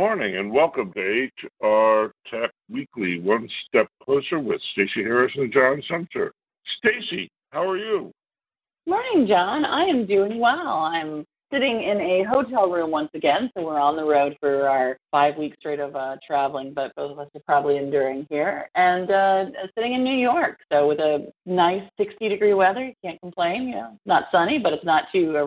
Morning and welcome to HR Tech Weekly, one step closer with Stacey Harris and John Sumser. Stacey, how are you? Morning, John. I am doing well. I'm sitting in a hotel room once again, so we're on the road for our five weeks straight of uh, traveling, but both of us are probably enduring here. And uh, sitting in New York, so with a nice 60 degree weather, you can't complain. You know, not sunny, but it's not too uh,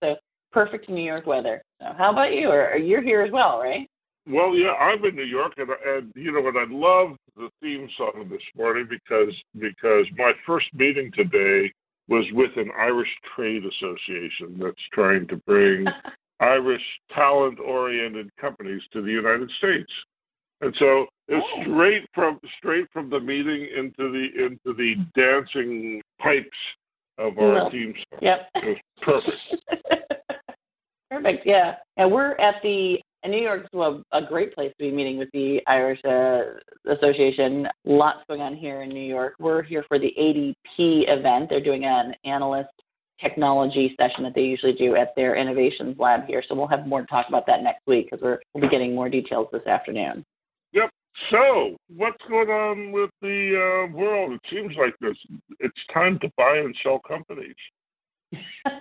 so perfect New York weather. So how about you? Or, you're here as well, right? Well, yeah, I'm in New York, and, and you know, and I love the theme song this morning because because my first meeting today was with an Irish trade association that's trying to bring Irish talent oriented companies to the United States. And so it's oh. straight from straight from the meeting into the into the dancing pipes of our no. team song. Yep. Perfect. perfect, yeah. And we're at the and New York's a, a great place to be meeting with the Irish uh, Association. Lots going on here in New York. We're here for the ADP event. They're doing an analyst technology session that they usually do at their innovations lab here. So we'll have more to talk about that next week because we'll be getting more details this afternoon. Yep. So, what's going on with the uh, world? It seems like this. It's time to buy and sell companies.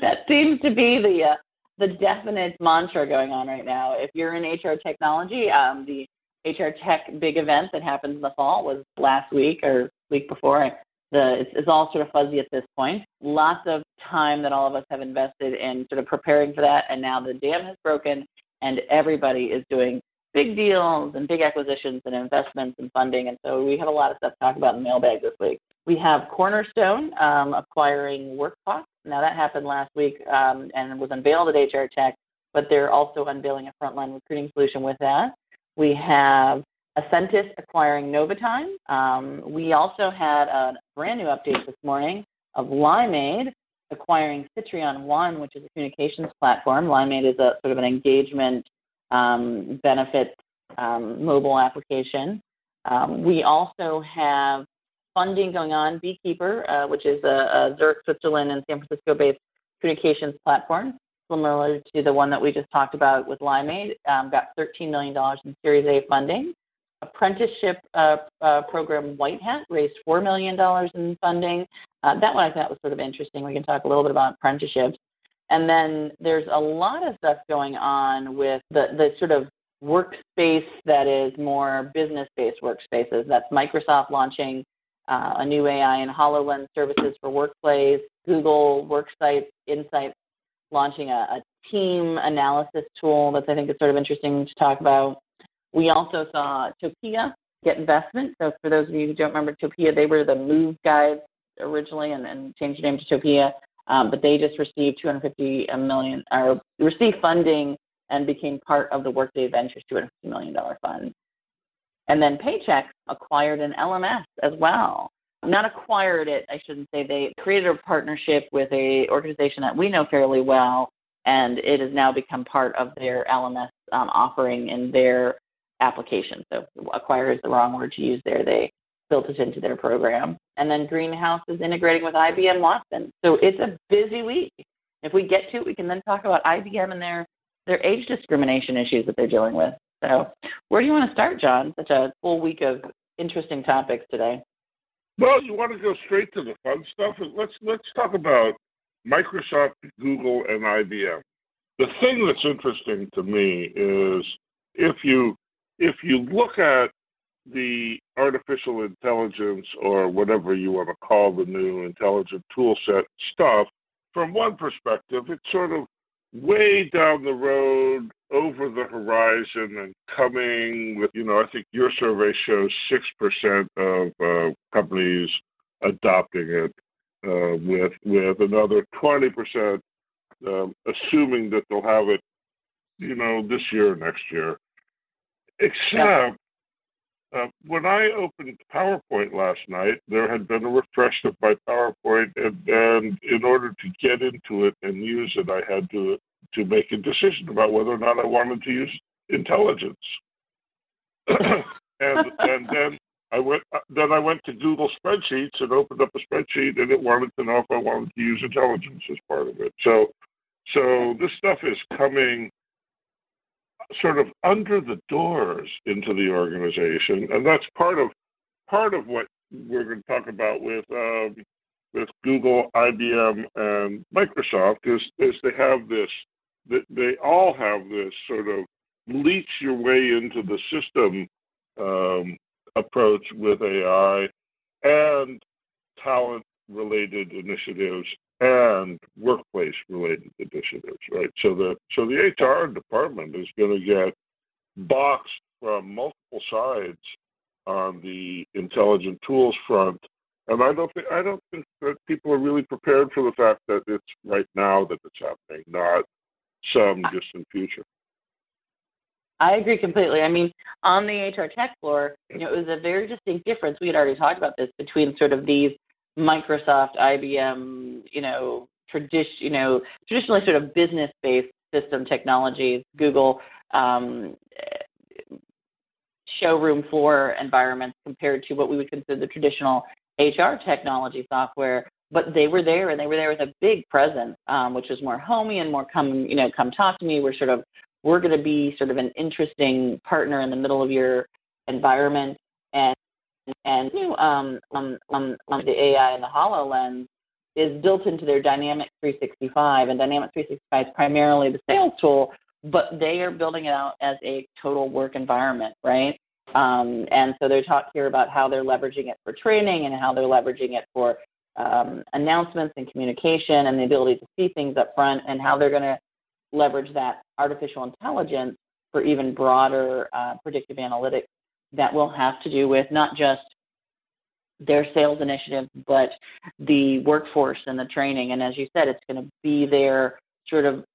that seems to be the uh, the definite mantra going on right now. If you're in HR technology, um, the HR Tech big event that happens in the fall was last week or week before. The, it's, it's all sort of fuzzy at this point. Lots of time that all of us have invested in sort of preparing for that, and now the dam has broken, and everybody is doing big deals and big acquisitions and investments and funding. And so we have a lot of stuff to talk about in mailbag this week. We have Cornerstone um, acquiring WorkPop. Now that happened last week um, and was unveiled at HR Tech, but they're also unveiling a frontline recruiting solution with that. We have Ascentis acquiring NOVAtime. Um, we also had a brand new update this morning of Limeade acquiring Sitrion One, which is a communications platform. Limeade is a sort of an engagement um, benefit um, mobile application. Um, we also have funding going on. Beekeeper, uh, which is a, a, Zurich, Switzerland, and San Francisco-based communications platform, similar to the one that we just talked about with Limeade, um, got $13 million in Series A funding. Apprenticeship uh, uh, program White Hat raised $4 million in funding. Uh, that one I thought was sort of interesting. We can talk a little bit about apprenticeships. And then there's a lot of stuff going on with the, the sort of workspace that is more business based workspaces. That's Microsoft launching uh, a new AI and HoloLens services for workplace, Google Worksite Insights launching a, a team analysis tool that I think is sort of interesting to talk about. We also saw Topia get investment. So for those of you who don't remember Topia, they were the Move guys originally and, and changed their name to Topia. Um, but they just received 250 million or received funding and became part of the Workday Ventures 250 million dollar fund. And then Paychex acquired an LMS as well. Not acquired it, I shouldn't say. They created a partnership with a organization that we know fairly well, and it has now become part of their LMS um, offering in their application. So acquire is the wrong word to use there. They built it into their program. And then Greenhouse is integrating with IBM Watson. So it's a busy week. If we get to it, we can then talk about IBM and their, their age discrimination issues that they're dealing with. So where do you want to start, John? Such a full week of interesting topics today. Well, you want to go straight to the fun stuff. Let's let's talk about Microsoft, Google, and IBM. The thing that's interesting to me is if you if you look at the artificial intelligence or whatever you want to call the new intelligent tool set stuff, from one perspective, it's sort of way down the road, over the horizon, and coming with, you know, I think your survey shows 6% of uh, companies adopting it, uh, with, with another 20% um, assuming that they'll have it, you know, this year or next year. Except uh, when I opened PowerPoint last night, there had been a refresh of my PowerPoint, and, and in order to get into it and use it, I had to to make a decision about whether or not I wanted to use intelligence. and and then I went then I went to Google Spreadsheets and opened up a spreadsheet, and it wanted to know if I wanted to use intelligence as part of it. So so this stuff is coming sort of under the doors into the organization, and that's part of part of what we're going to talk about with um, with Google, IBM, and Microsoft is is they have this that they all have this sort of leech your way into the system um, approach with AI and talent related initiatives and workplace related initiatives, right? So the so the HR department is going to get boxed from multiple sides on the intelligent tools front, and I don't think I don't think that people are really prepared for the fact that it's right now that it's happening, not some distant future. I agree completely. I mean, on the HR tech floor, you know, it was a very distinct difference. We had already talked about this between sort of these Microsoft, IBM, you know, tradition, you know, traditionally sort of business-based system technologies, Google, um, showroom floor environments compared to what we would consider the traditional HR technology software. But they were there, and they were there with a big presence, um, which was more homey and more come, you know, come talk to me. We're sort of we're going to be sort of an interesting partner in the middle of your environment and and um, um, um, um, the AI and the HoloLens is built into their Dynamics 365, and Dynamics 365 is primarily the sales tool, but they are building it out as a total work environment, right? Um, and so they talk here about how they're leveraging it for training and how they're leveraging it for um, announcements and communication and the ability to see things up front and how they're going to leverage that artificial intelligence for even broader uh, predictive analytics that will have to do with not just their sales initiatives, but the workforce and the training. And as you said, it's going to be there sort of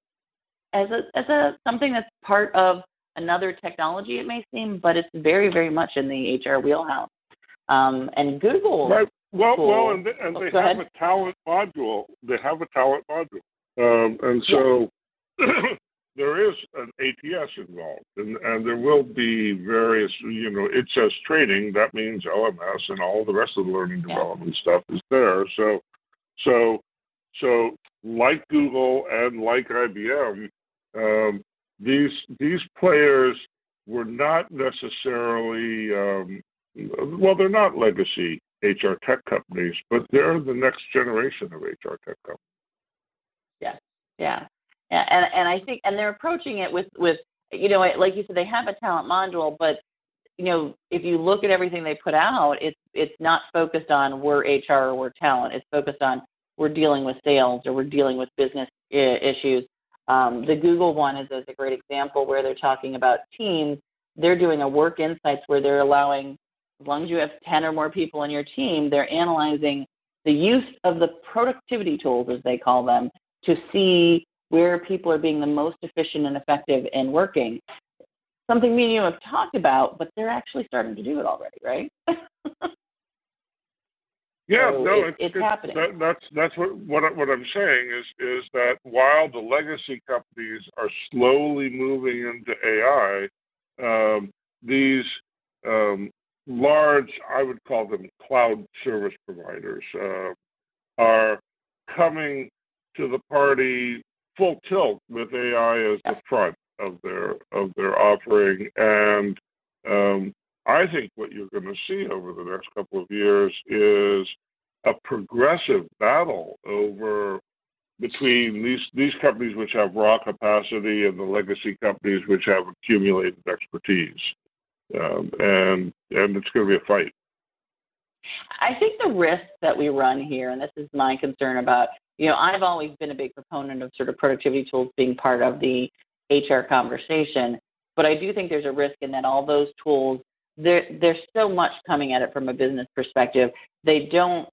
as a as a something that's part of another technology. It may seem, but it's very very much in the HR wheelhouse. Um, and Google. Right. Well, well, and they, and oh, they have ahead. a talent module. They have a talent module, um, and so yeah. there is an ATS involved, and, and there will be various, you know, it says training, that means LMS and all the rest of the learning development stuff is there. So, so, so like Google and like IBM, um, these these players were not necessarily, um, well, they're not legacy HR tech companies, but they're the next generation of HR tech companies. Yeah, yeah and and I think and they're approaching it with with you know like you said they have a talent module, but you know if you look at everything they put out, it's it's not focused on we're HR or we're talent. It's focused on we're dealing with sales or we're dealing with business issues. Um, the Google one is, is a great example where they're talking about teams. They're doing a work insights where they're allowing, as long as you have 10 or more people in your team, they're analyzing the use of the productivity tools, as they call them, to see where people are being the most efficient and effective in working. Something me and you have talked about, but they're actually starting to do it already, right? yeah, so no, it's, it's, it's happening. That, that's that's what what what I'm saying is is that while the legacy companies are slowly moving into AI, um, these um, large, I would call them cloud service providers, uh, are coming to the party full tilt with AI as the front of their of their offering, and um, I think what you're going to see over the next couple of years is a progressive battle over between these these companies which have raw capacity and the legacy companies which have accumulated expertise, um, and and it's going to be a fight. I think the risk that we run here, and this is my concern about you know, I've always been a big proponent of sort of productivity tools being part of the HR conversation, but I do think there's a risk in that all those tools, there's so much coming at it from a business perspective. They don't,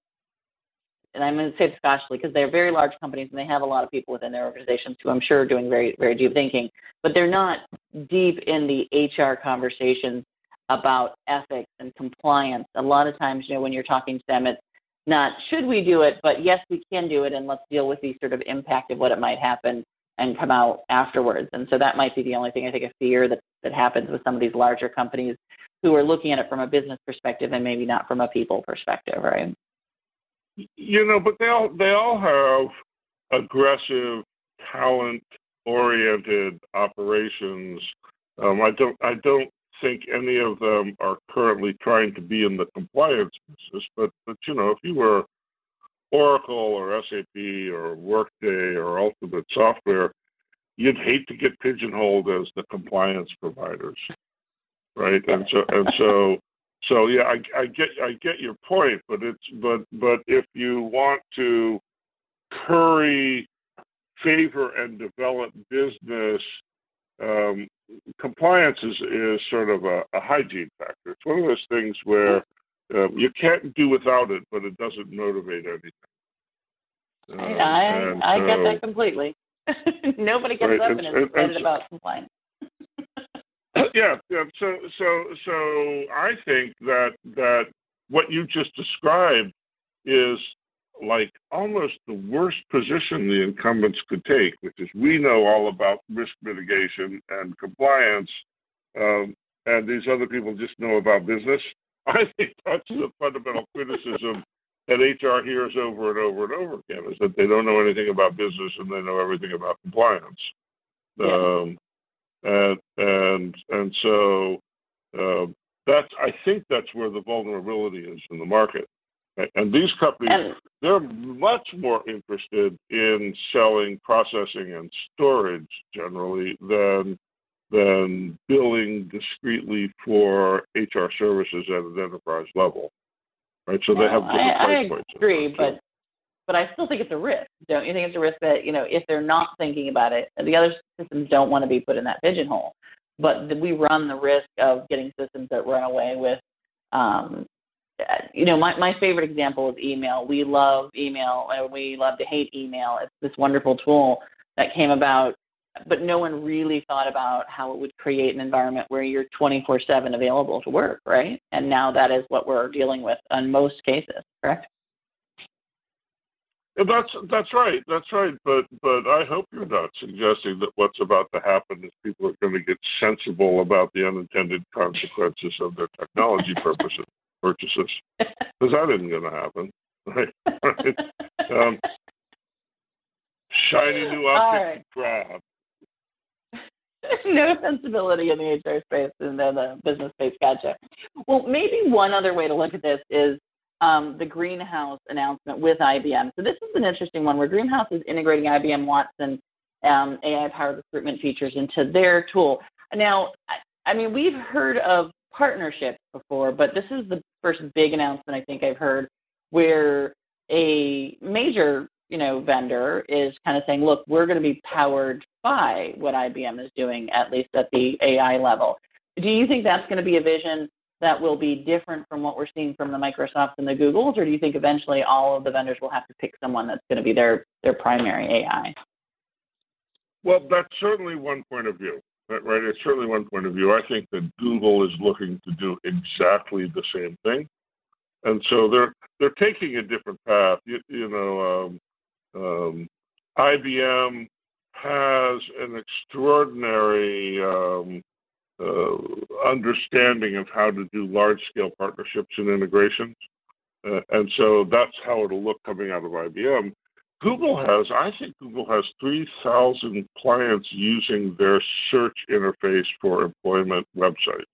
and I'm going to say this cautiously because they're very large companies and they have a lot of people within their organizations who I'm sure are doing very, very deep thinking, but they're not deep in the HR conversations about ethics and compliance. A lot of times, you know, when you're talking to them, it's not should we do it, but yes, we can do it, and let's deal with the sort of impact of what it might happen and come out afterwards. And so that might be the only thing I think a fear that that happens with some of these larger companies who are looking at it from a business perspective and maybe not from a people perspective, right? You know, but they all they all have aggressive, talent oriented operations Um, I don't I don't think any of them are currently trying to be in the compliance business, but but you know if you were Oracle or SAP or Workday or Ultimate Software, you'd hate to get pigeonholed as the compliance providers, right? And so and so so yeah, I, I get I get your point, but it's but but if you want to curry favor and develop business, um, compliance is is sort of a, a, hygiene factor. It's one of those things where um, you can't do without it, but it doesn't motivate anything. Um, I I, I get that completely. Nobody gets right, up and, and is excited about compliance. yeah, yeah. So, so, so I think that that what you just described is like almost the worst position the incumbents could take, which is we know all about risk mitigation and compliance, um, and these other people just know about business. I think that's the fundamental criticism that HR hears over and over and over again is that they don't know anything about business and they know everything about compliance. Yeah. Um, and and and so uh, that's I think that's where the vulnerability is in the market. And these companies, they're much more interested in selling processing and storage generally than than billing discreetly for HR services at an enterprise level. Right? So they have different I, price I points. I agree, but but I still think it's a risk. Don't you think it's a risk that you know if they're not thinking about it, the other systems don't want to be put in that pigeonhole, but we run the risk of getting systems that run away with. Um, Uh, you know, my, my favorite example is email. We love email and we love to hate email. It's this wonderful tool that came about, but no one really thought about how it would create an environment where you're 24 7 available to work, right? And now that is what we're dealing with in most cases, correct? That's that's right. That's right. But but I hope you're not suggesting that what's about to happen is people are going to get sensible about the unintended consequences of their technology purposes purchases because that isn't going to happen. Right. right. Um, shiny new object right. grab. no sensibility in the HR space and then the business space. Gotcha. Well, maybe one other way to look at this is um, the Greenhouse announcement with IBM. So this is an interesting one where Greenhouse is integrating IBM Watson um, AI-powered recruitment features into their tool. Now, I, I mean, we've heard of partnerships before, but this is the first big announcement I think I've heard where a major you know vendor is kind of saying, look, we're going to be powered by what IBM is doing, at least at the AI level. Do you think that's going to be a vision that will be different from what we're seeing from the Microsofts and the Googles, or do you think eventually all of the vendors will have to pick someone that's going to be their their primary AI? Well, that's certainly one point of view, right? It's certainly one point of view. I think that Google is looking to do exactly the same thing, and so they're they're taking a different path. You, you know, um, um, IBM has an extraordinary um, uh, understanding of how to do large scale partnerships and integrations. Uh, and so that's how it'll look coming out of IBM. Google has, I think Google has 3,000 clients using their search interface for employment websites.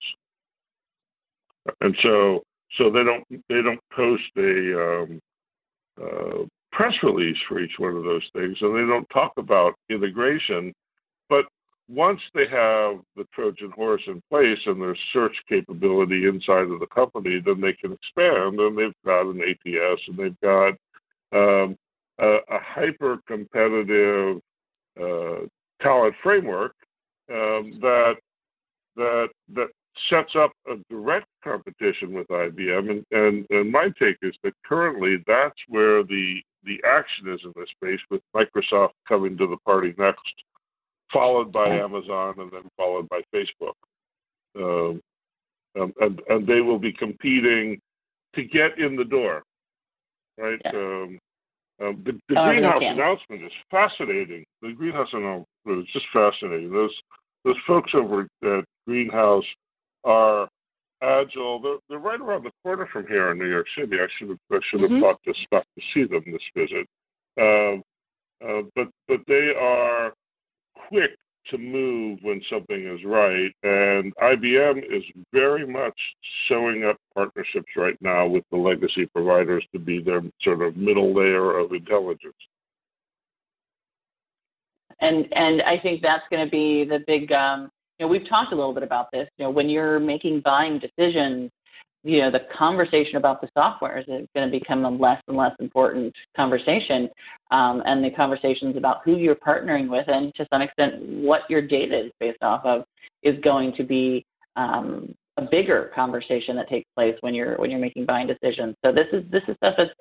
And so, so they don't they don't post a um, uh, press release for each one of those things, and they don't talk about integration. But once they have the Trojan horse in place and their search capability inside of the company, then they can expand and they've got an ATS and they've got um, a, a hyper competitive uh, talent framework um, that that that sets up a direct competition with IBM. And, and, and my take is that currently that's where the the action is in this space, with Microsoft coming to the party next followed by Amazon, and then followed by Facebook. Um, um, and, and they will be competing to get in the door, right? Yeah. Um, um, the, the oh, greenhouse announcement is fascinating. The greenhouse announcement is just fascinating. Those those folks over at Greenhouse are agile. They're, they're right around the corner from here in New York City. I should have I should have mm-hmm. thought to stop to see them this visit. Um, uh, but but they are quick to move when something is right. And IBM is very much showing up partnerships right now with the legacy providers to be their sort of middle layer of intelligence. And and I think that's going to be the big. Um, you know, we've talked a little bit about this. You know, when you're making buying decisions, you know, the conversation about the software is going to become a less and less important conversation, um, and the conversations about who you're partnering with, and to some extent, what your data is based off of, is going to be um, a bigger conversation that takes place when you're when you're making buying decisions. So this is this is stuff that's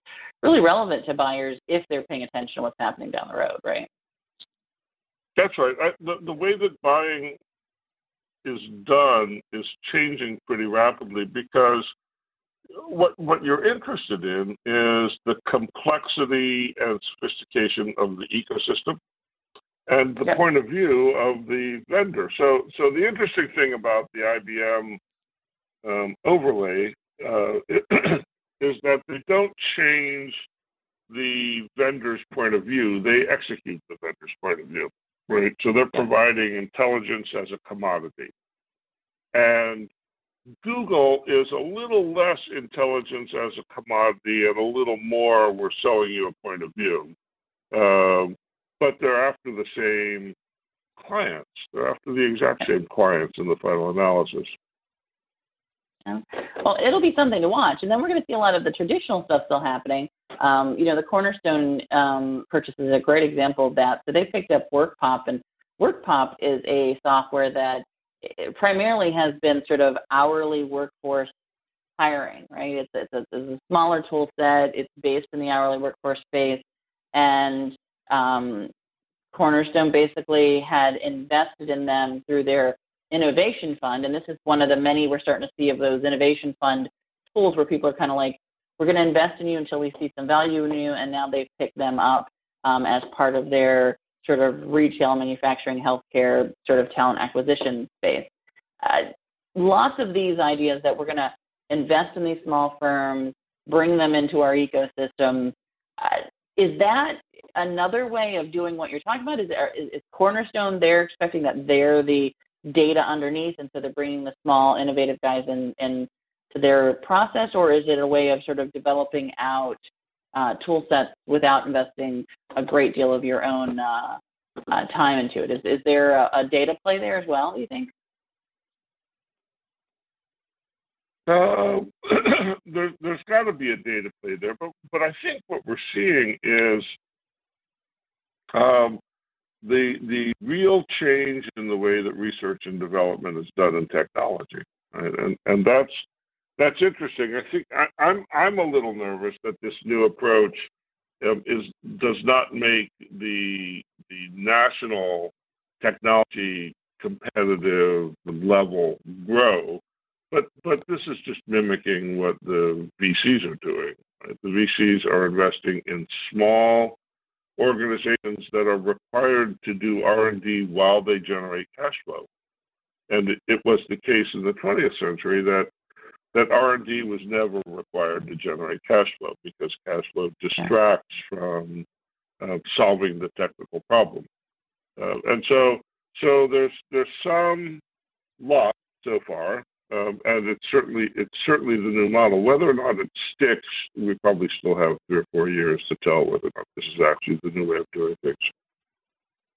really relevant to buyers if they're paying attention to what's happening down the road, right? That's right. I, the the way that buying is done is changing pretty rapidly because what what you're interested in is the complexity and sophistication of the ecosystem and the point of view of the vendor. So so the interesting thing about the IBM um, overlay uh, is that they don't change the vendor's point of view; they execute the vendor's point of view right? So they're providing intelligence as a commodity. And Google is a little less intelligence as a commodity and a little more we're selling you a point of view. Um, but they're after the same clients. They're after the exact same clients in the final analysis. Well, it'll be something to watch, and then we're going to see a lot of the traditional stuff still happening. Um, you know, the Cornerstone um, purchase is a great example of that. So they picked up WorkPop, and WorkPop is a software that primarily has been sort of hourly workforce hiring, right? It's, it's, a, it's a smaller tool set. It's based in the hourly workforce space, and um, Cornerstone basically had invested in them through their innovation fund, and this is one of the many we're starting to see of those innovation fund tools where people are kind of like, we're going to invest in you until we see some value in you, and now they've picked them up um, as part of their sort of retail, manufacturing, healthcare sort of talent acquisition space. Uh, lots of these ideas that we're going to invest in these small firms, bring them into our ecosystem. Uh, is that another way of doing what you're talking about? Is, is, is Cornerstone they're expecting that they're the data underneath, and so they're bringing the small, innovative guys in, in their process, or is it a way of sort of developing out uh, tool sets without investing a great deal of your own uh, uh, time into it? Is, is there a, a, data play there as well, do you think? Uh, there, there's got to be a data play there, but, but I think what we're seeing is um, the the real change in the way that research and development is done in technology, right? and and that's that's interesting. I think I, I'm I'm a little nervous that this new approach um, is does not make the the national technology competitive level grow, but but this is just mimicking what the VCs are doing. Right? The VCs are investing in small organizations that are required to do R&D while they generate cash flow. And it, was the case in the 20th century that that R&D was never required to generate cash flow because cash flow distracts from uh, solving the technical problem. Uh, and so so there's there's some luck so far um, and it's certainly it's certainly the new model. Whether or not it sticks, we probably still have three or four years to tell whether or not this is actually the new way of doing things.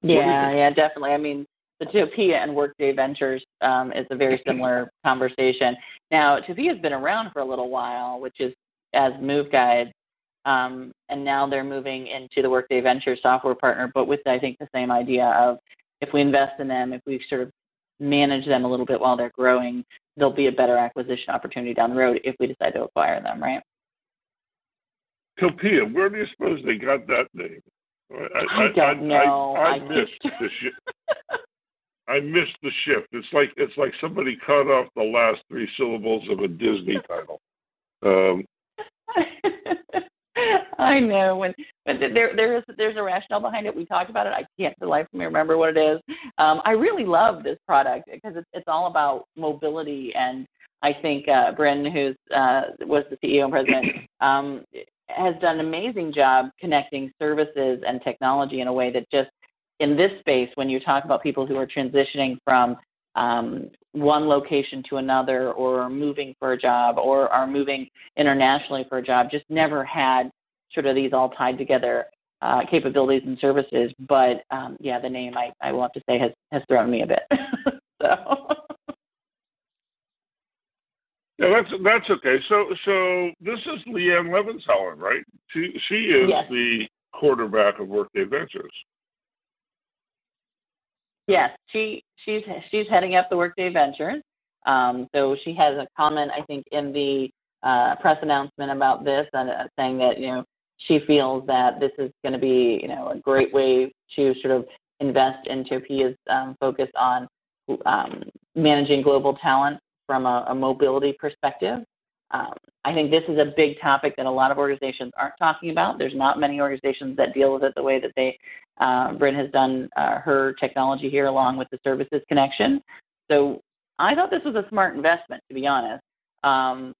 Yeah, yeah, definitely. I mean, the Topia and Workday Ventures um, is a very similar conversation. Now, Topia has been around for a little while, which is as Move Guide, um, and now they're moving into the Workday Ventures software partner, but with I think the same idea of if we invest in them, if we sort of manage them a little bit while they're growing, there'll be a better acquisition opportunity down the road if we decide to acquire them, right? Topia, where do you suppose they got that name? I, I don't I, know. I, I missed the shift. I missed the shift. It's like it's like somebody cut off the last three syllables of a Disney title. Um, I know when, but there there is there's a rationale behind it. We talked about it. I can't for the life of me remember what it is. Um, I really love this product because it's it's all about mobility, and I think uh, Brynne, who's uh, was the CEO and president, um, has done an amazing job connecting services and technology in a way that just in this space, when you talk about people who are transitioning from um, one location to another, or moving for a job, or are moving internationally for a job, just never had sort of these all tied together uh, capabilities and services. But um, yeah, the name I, I will have to say has has thrown me a bit. so. Yeah, that's that's okay. So so this is Leighanne Levensaler, right? She she is yes. the quarterback of Workday Ventures. Yes, she she's she's heading up the Workday Ventures. Um, so she has a comment, I think, in the uh, press announcement about this, and uh, saying that you know she feels that this is going to be you know a great way to sort of invest into PIA's um, focus on um, managing global talent from a, a mobility perspective. Um, I think this is a big topic that a lot of organizations aren't talking about. There's not many organizations that deal with it the way that they, uh, Brynne has done uh, her technology here along with the services connection. So I thought this was a smart investment, to be honest, um,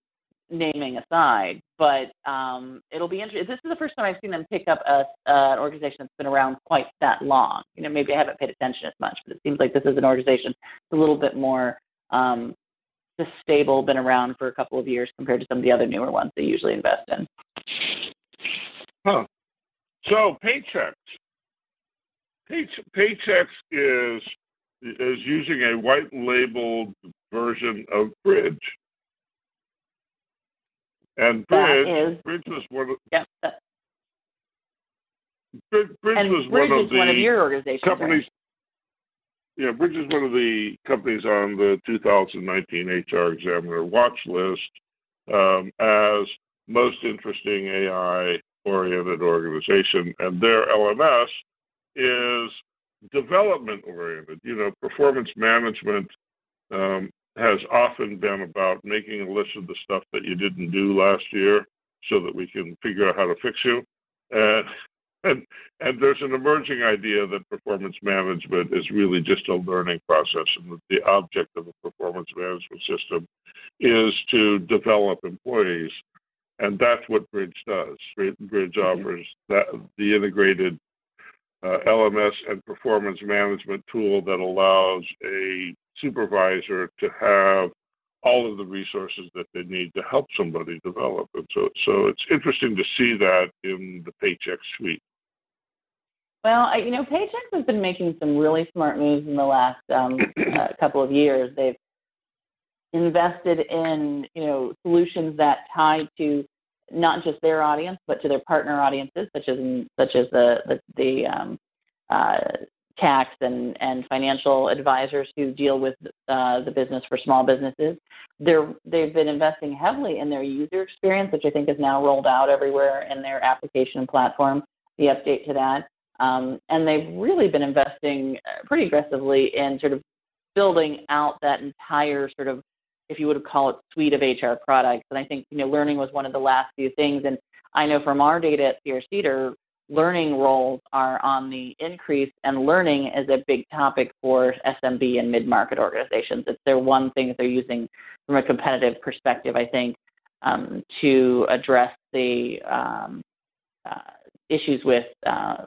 naming aside. But um, it'll be interesting. This is the first time I've seen them pick up a, uh, an organization that's been around quite that long. You know, maybe I haven't paid attention as much, but it seems like this is an organization that's a little bit more um, just stable, been around for a couple of years compared to some of the other newer ones they usually invest in. Huh. So Paychex. Pay, Paychex is is using a white labeled version of Bridge. And Bridge, is, Bridge was one of yeah, Bridge, Bridge was Bridge one of is the one of your organizations. companies. Yeah, Bridge is one of the companies on the 2019 HR Examiner watch list um, as most interesting AI oriented organization, and their LMS is development oriented. You know, performance management um, has often been about making a list of the stuff that you didn't do last year so that we can figure out how to fix you. And and and there's an emerging idea that performance management is really just a learning process, and that the object of a performance management system is to develop employees, and that's what Bridge does. Bridge mm-hmm. offers that the integrated uh, LMS and performance management tool that allows a supervisor to have all of the resources that they need to help somebody develop. And so, so it's interesting to see that in the Paychex suite. Well, I, you know, Paychex has been making some really smart moves in the last um, uh, couple of years. They've invested in, you know, solutions that tie to not just their audience, but to their partner audiences, such as such as the the, the um, uh, tax and, and financial advisors who deal with uh, the business for small businesses. They're, they've been investing heavily in their user experience, which I think is now rolled out everywhere in their application platform, the update to that. Um, and they've really been investing uh, pretty aggressively in sort of building out that entire sort of, if you would call it, suite of HR products. And I think you know, learning was one of the last few things. And I know from our data at CR Cedar, learning roles are on the increase, and learning is a big topic for SMB and mid-market organizations. It's their one thing that they're using from a competitive perspective, I think, um, to address the um, uh, issues with uh,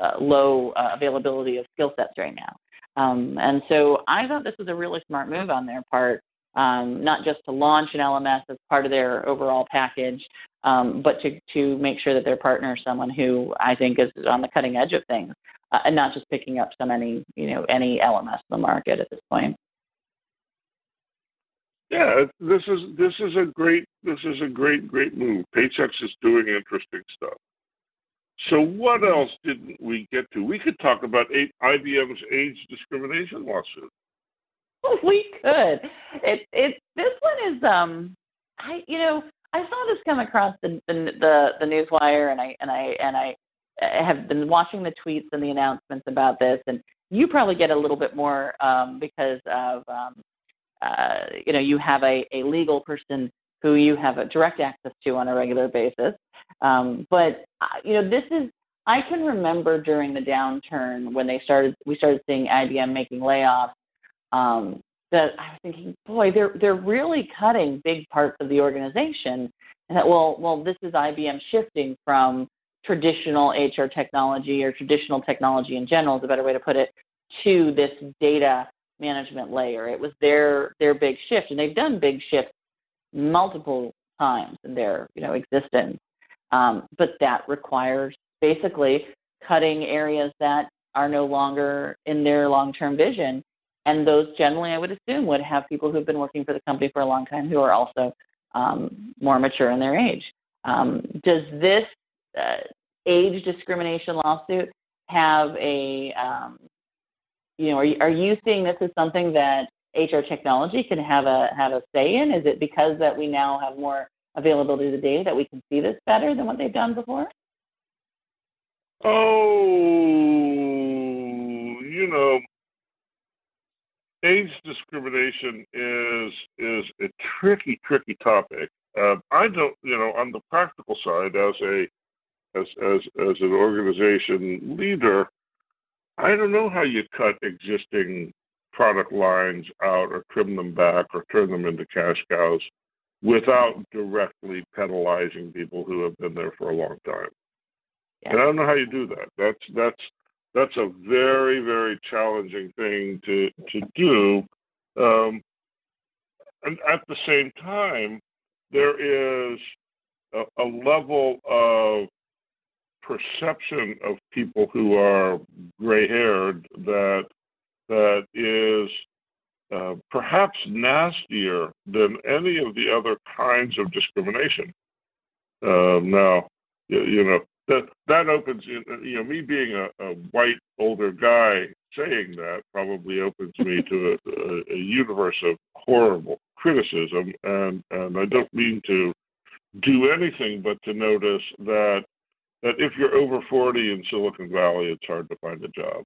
uh, low uh, availability of skill sets right now. Um, and so I thought this was a really smart move on their part, um, not just to launch an LMS as part of their overall package, um, but to, to make sure that their partner is someone who I think is on the cutting edge of things, uh, and not just picking up some any you know any LMS in the market at this point. Yeah, this is this is a great this is a great great move. Paychex is doing interesting stuff. So what else didn't we get to? We could talk about IBM's age discrimination lawsuit. We could. It it this one is um I you know I saw this come across the the the, the newswire and I and I and I have been watching the tweets and the announcements about this and you probably get a little bit more um because of um uh you know you have a a legal person who you have a direct access to on a regular basis um, but uh, you know, this is I can remember during the downturn when they started, we started seeing IBM making layoffs. Um, that I was thinking, boy, they're they're really cutting big parts of the organization. And that well, well, this is IBM shifting from traditional HR technology or traditional technology in general is a better way to put it to this data management layer. It was their their big shift, and they've done big shifts multiple times in their you know existence. Um, but that requires basically cutting areas that are no longer in their long-term vision. And those generally, I would assume, would have people who've been working for the company for a long time who are also um, more mature in their age. Um, does this uh, age discrimination lawsuit have a, um, you know, are you, are you seeing this as something that HR technology can have a have a say in? Is it because that we now have more availability of the data that we can see this better than what they've done before? Oh, you know, age discrimination is is a tricky, tricky topic. Uh, I don't, you know, on the practical side, as a as as as an organization leader, I don't know how you cut existing product lines out or trim them back or turn them into cash cows without directly penalizing people who have been there for a long time. Yeah. And I don't know how you do that. That's that's that's a very very challenging thing to to do. Um, and at the same time, there is a, a level of perception of people who are gray haired that that is uh, perhaps nastier than any of the other kinds of discrimination. Um, now, you, you, know that that opens you know me being a, a, white older guy saying that probably opens me to a, a, a universe of horrible criticism, and and I don't mean to do anything but to notice that that if you're over 40 in Silicon Valley, it's hard to find a job.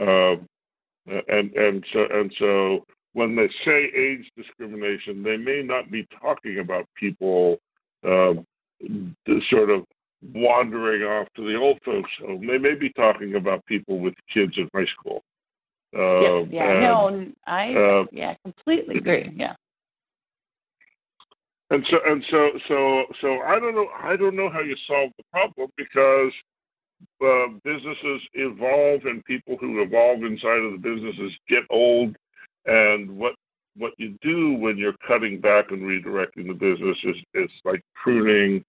Uh, and and so and so when they say age discrimination, they may not be talking about people uh, sort of wandering off to the old folks' home. They may be talking about people with kids in high school. Uh, yeah, yeah, and, no, I uh, yeah completely agree. Yeah. And so and so so so I don't know I don't know how you solve the problem because uh, businesses evolve and people who evolve inside of the businesses get old. And what what you do when you're cutting back and redirecting the business is is like pruning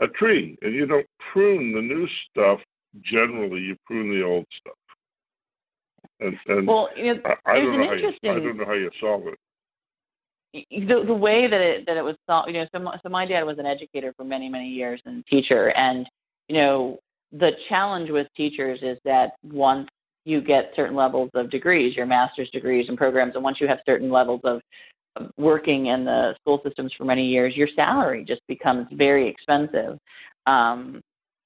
a tree. And you don't prune the new stuff. Generally you prune the old stuff. And, and well, you know, I, I don't know how you, I don't know how you solve it. The the way that it that it was solved, you know, so my, so my dad was an educator for many many years and teacher, and you know, the challenge with teachers is that once you get certain levels of degrees, your master's degrees and programs, and once you have certain levels of working in the school systems for many years, your salary just becomes very expensive. Um,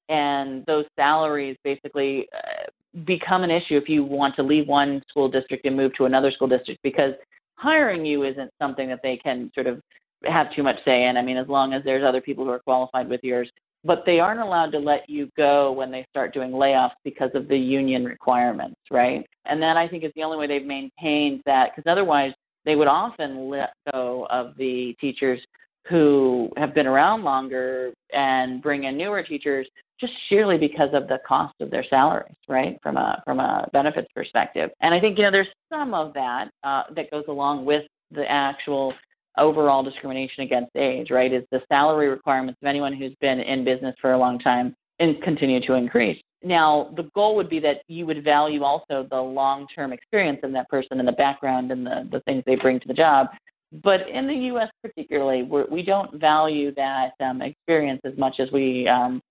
and those salaries basically uh, become an issue if you want to leave one school district and move to another school district because hiring you isn't something that they can sort of have too much say in. I mean, as long as there's other people who are qualified with yours, but they aren't allowed to let you go when they start doing layoffs because of the union requirements, right? And that I think is the only way they've maintained that because otherwise they would often let go of the teachers who have been around longer and bring in newer teachers just sheerly because of the cost of their salaries, right? From a from a benefits perspective. And I think you know there's some of that uh, that goes along with the actual overall discrimination against age, right? Is the salary requirements of anyone who's been in business for a long time and continue to increase. Now, the goal would be that you would value also the long term experience in that person and the background and the, the things they bring to the job. But in the U.S., particularly, we're, we don't value that um, experience as much as we um,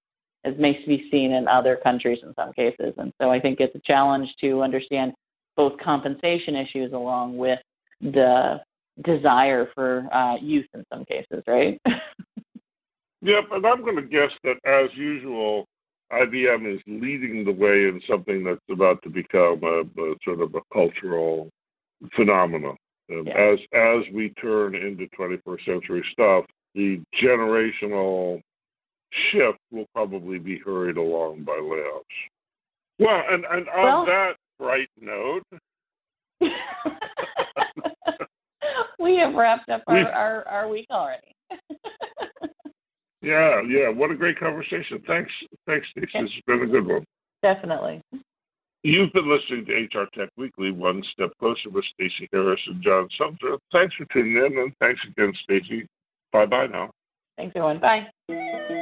as may be seen in other countries in some cases. And so I think it's a challenge to understand both compensation issues along with the desire for uh, youth in some cases, right? yep, and I'm going to guess that as usual, IBM is leading the way in something that's about to become a, a sort of a cultural phenomenon. Um, yeah. As as we turn into 21st century stuff, the generational shift will probably be hurried along by layoffs. Well, and, and on well, that bright note, we have wrapped up our, our, our week already. Yeah, yeah. What a great conversation. Thanks, thanks, Stacey. Yeah. This has been a good one. Definitely. You've been listening to HR Tech Weekly, one step closer with Stacey Harris and John Sumser. Thanks for tuning in, and thanks again, Stacey. Bye bye now. Thanks, everyone. Bye.